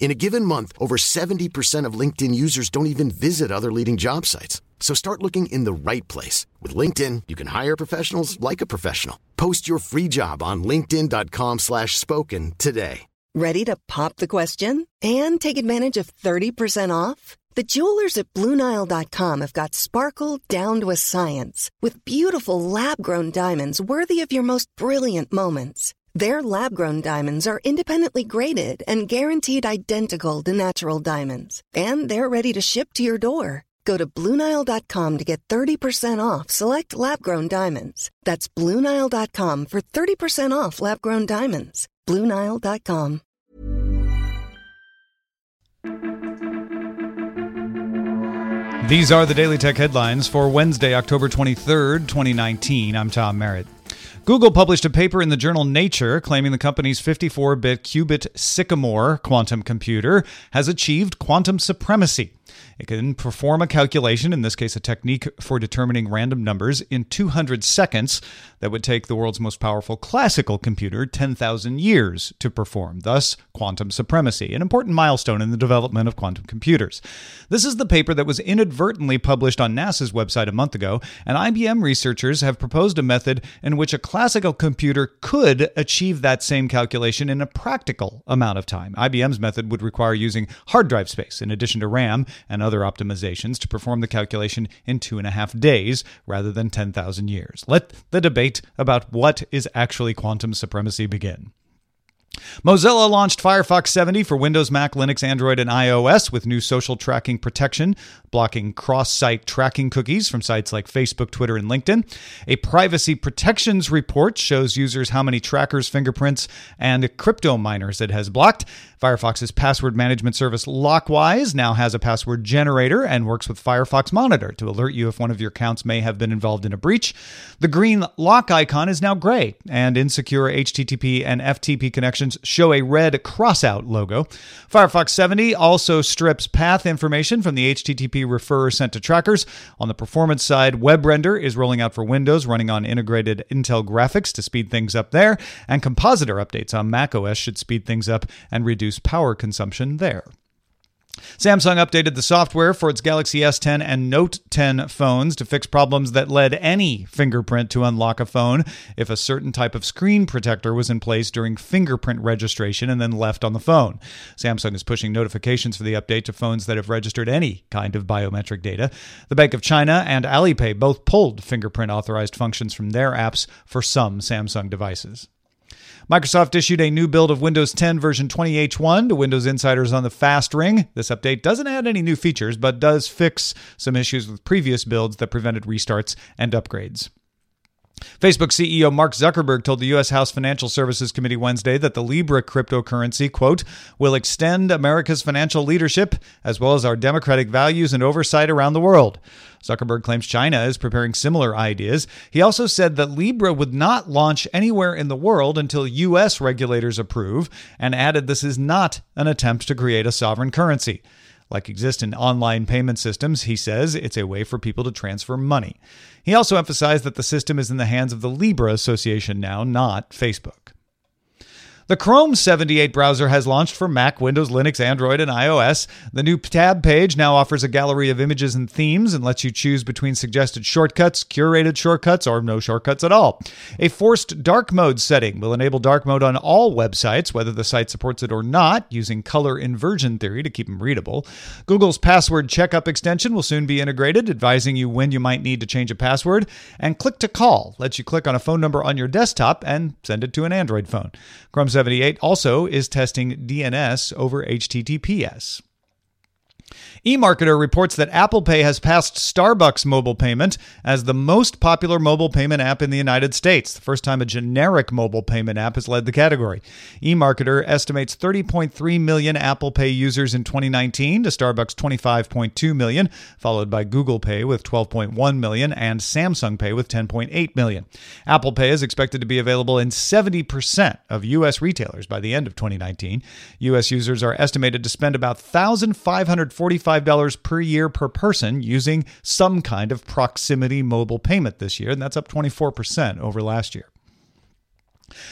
In a given month, over 70% of LinkedIn users don't even visit other leading job sites. So start looking in the right place. With LinkedIn, you can hire professionals like a professional. Post your free job on linkedin.com slash spoken today. Ready to pop the question and take advantage of 30% off? The jewelers at BlueNile.com have got sparkle down to a science with beautiful lab-grown diamonds worthy of your most brilliant moments. Their lab grown diamonds are independently graded and guaranteed identical to natural diamonds, and they're ready to ship to your door. Go to Bluenile.com to get 30% off select lab grown diamonds. That's Bluenile.com for 30% off lab grown diamonds. Bluenile.com. These are the Daily Tech headlines for Wednesday, October 23rd, 2019. I'm Tom Merritt. Google published a paper in the journal Nature claiming the company's 54 bit qubit Sycamore quantum computer has achieved quantum supremacy. It can perform a calculation, in this case, a technique for determining random numbers, in 200 seconds that would take the world's most powerful classical computer 10,000 years to perform, thus, quantum supremacy, an important milestone in the development of quantum computers. This is the paper that was inadvertently published on NASA's website a month ago, and IBM researchers have proposed a method in which a classical computer could achieve that same calculation in a practical amount of time. IBM's method would require using hard drive space in addition to RAM and other optimizations to perform the calculation in two and a half days rather than 10,000 years. Let the debate about what is actually quantum supremacy begin. Mozilla launched Firefox 70 for Windows, Mac, Linux, Android, and iOS with new social tracking protection, blocking cross site tracking cookies from sites like Facebook, Twitter, and LinkedIn. A privacy protections report shows users how many trackers, fingerprints, and crypto miners it has blocked. Firefox's password management service Lockwise now has a password generator and works with Firefox Monitor to alert you if one of your accounts may have been involved in a breach. The green lock icon is now gray, and insecure HTTP and FTP connections show a red crossout logo. Firefox 70 also strips path information from the HTTP referrer sent to trackers. On the performance side, WebRender is rolling out for Windows, running on integrated Intel graphics to speed things up there, and Compositor updates on macOS should speed things up and reduce reduce power consumption there. Samsung updated the software for its Galaxy S10 and Note 10 phones to fix problems that led any fingerprint to unlock a phone if a certain type of screen protector was in place during fingerprint registration and then left on the phone. Samsung is pushing notifications for the update to phones that have registered any kind of biometric data. The Bank of China and Alipay both pulled fingerprint authorized functions from their apps for some Samsung devices. Microsoft issued a new build of Windows 10 version 20H1 to Windows insiders on the fast ring. This update doesn't add any new features, but does fix some issues with previous builds that prevented restarts and upgrades. Facebook CEO Mark Zuckerberg told the U.S. House Financial Services Committee Wednesday that the Libra cryptocurrency, quote, will extend America's financial leadership as well as our democratic values and oversight around the world. Zuckerberg claims China is preparing similar ideas. He also said that Libra would not launch anywhere in the world until U.S. regulators approve, and added this is not an attempt to create a sovereign currency like exist in online payment systems, he says it's a way for people to transfer money. He also emphasized that the system is in the hands of the Libra Association now, not Facebook. The Chrome 78 browser has launched for Mac, Windows, Linux, Android, and iOS. The new tab page now offers a gallery of images and themes and lets you choose between suggested shortcuts, curated shortcuts, or no shortcuts at all. A forced dark mode setting will enable dark mode on all websites, whether the site supports it or not, using color inversion theory to keep them readable. Google's password checkup extension will soon be integrated, advising you when you might need to change a password. And Click to Call lets you click on a phone number on your desktop and send it to an Android phone. Chrome 78 also is testing DNS over HTTPS. eMarketer reports that Apple Pay has passed Starbucks mobile payment as the most popular mobile payment app in the United States, the first time a generic mobile payment app has led the category. eMarketer estimates 30.3 million Apple Pay users in 2019 to Starbucks 25.2 million, followed by Google Pay with 12.1 million and Samsung Pay with 10.8 million. Apple Pay is expected to be available in 70% of U.S. retailers by the end of 2019. U.S. users are estimated to spend about 1,545 $45 per year per person using some kind of proximity mobile payment this year, and that's up 24% over last year.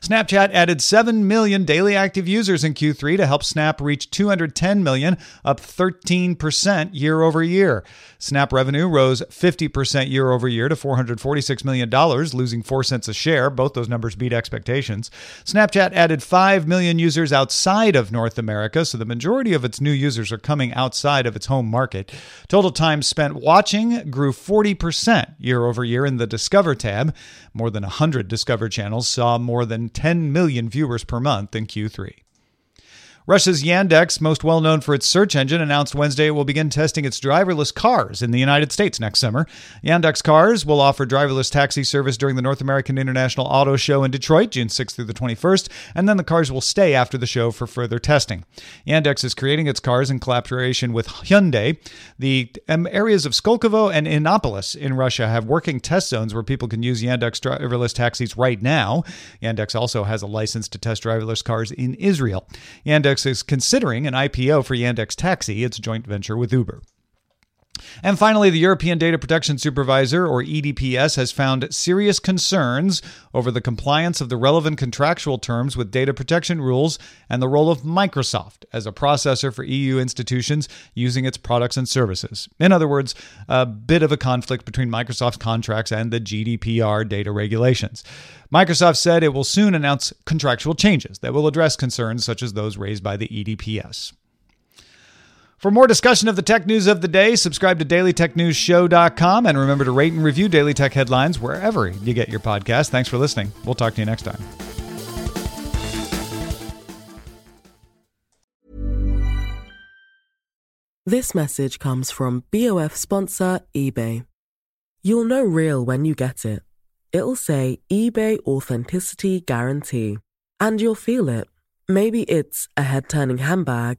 Snapchat added 7 million daily active users in Q3 to help Snap reach 210 million, up 13% year over year. Snap revenue rose 50% year over year to $446 million, losing 4 cents a share. Both those numbers beat expectations. Snapchat added 5 million users outside of North America, so the majority of its new users are coming outside of its home market. Total time spent watching grew 40% year over year in the Discover tab. More than 100 Discover channels saw more than 10 million viewers per month in Q3. Russia's Yandex, most well known for its search engine, announced Wednesday it will begin testing its driverless cars in the United States next summer. Yandex cars will offer driverless taxi service during the North American International Auto Show in Detroit, June 6th through the 21st, and then the cars will stay after the show for further testing. Yandex is creating its cars in collaboration with Hyundai. The um, areas of Skolkovo and Innopolis in Russia have working test zones where people can use Yandex driverless taxis right now. Yandex also has a license to test driverless cars in Israel. Yandex is considering an IPO for Yandex Taxi, its joint venture with Uber. And finally, the European Data Protection Supervisor, or EDPS, has found serious concerns over the compliance of the relevant contractual terms with data protection rules and the role of Microsoft as a processor for EU institutions using its products and services. In other words, a bit of a conflict between Microsoft's contracts and the GDPR data regulations. Microsoft said it will soon announce contractual changes that will address concerns such as those raised by the EDPS. For more discussion of the tech news of the day, subscribe to dailytechnewsshow.com and remember to rate and review Daily Tech headlines wherever you get your podcast. Thanks for listening. We'll talk to you next time. This message comes from BOF sponsor eBay. You'll know real when you get it it'll say eBay Authenticity Guarantee. And you'll feel it. Maybe it's a head turning handbag,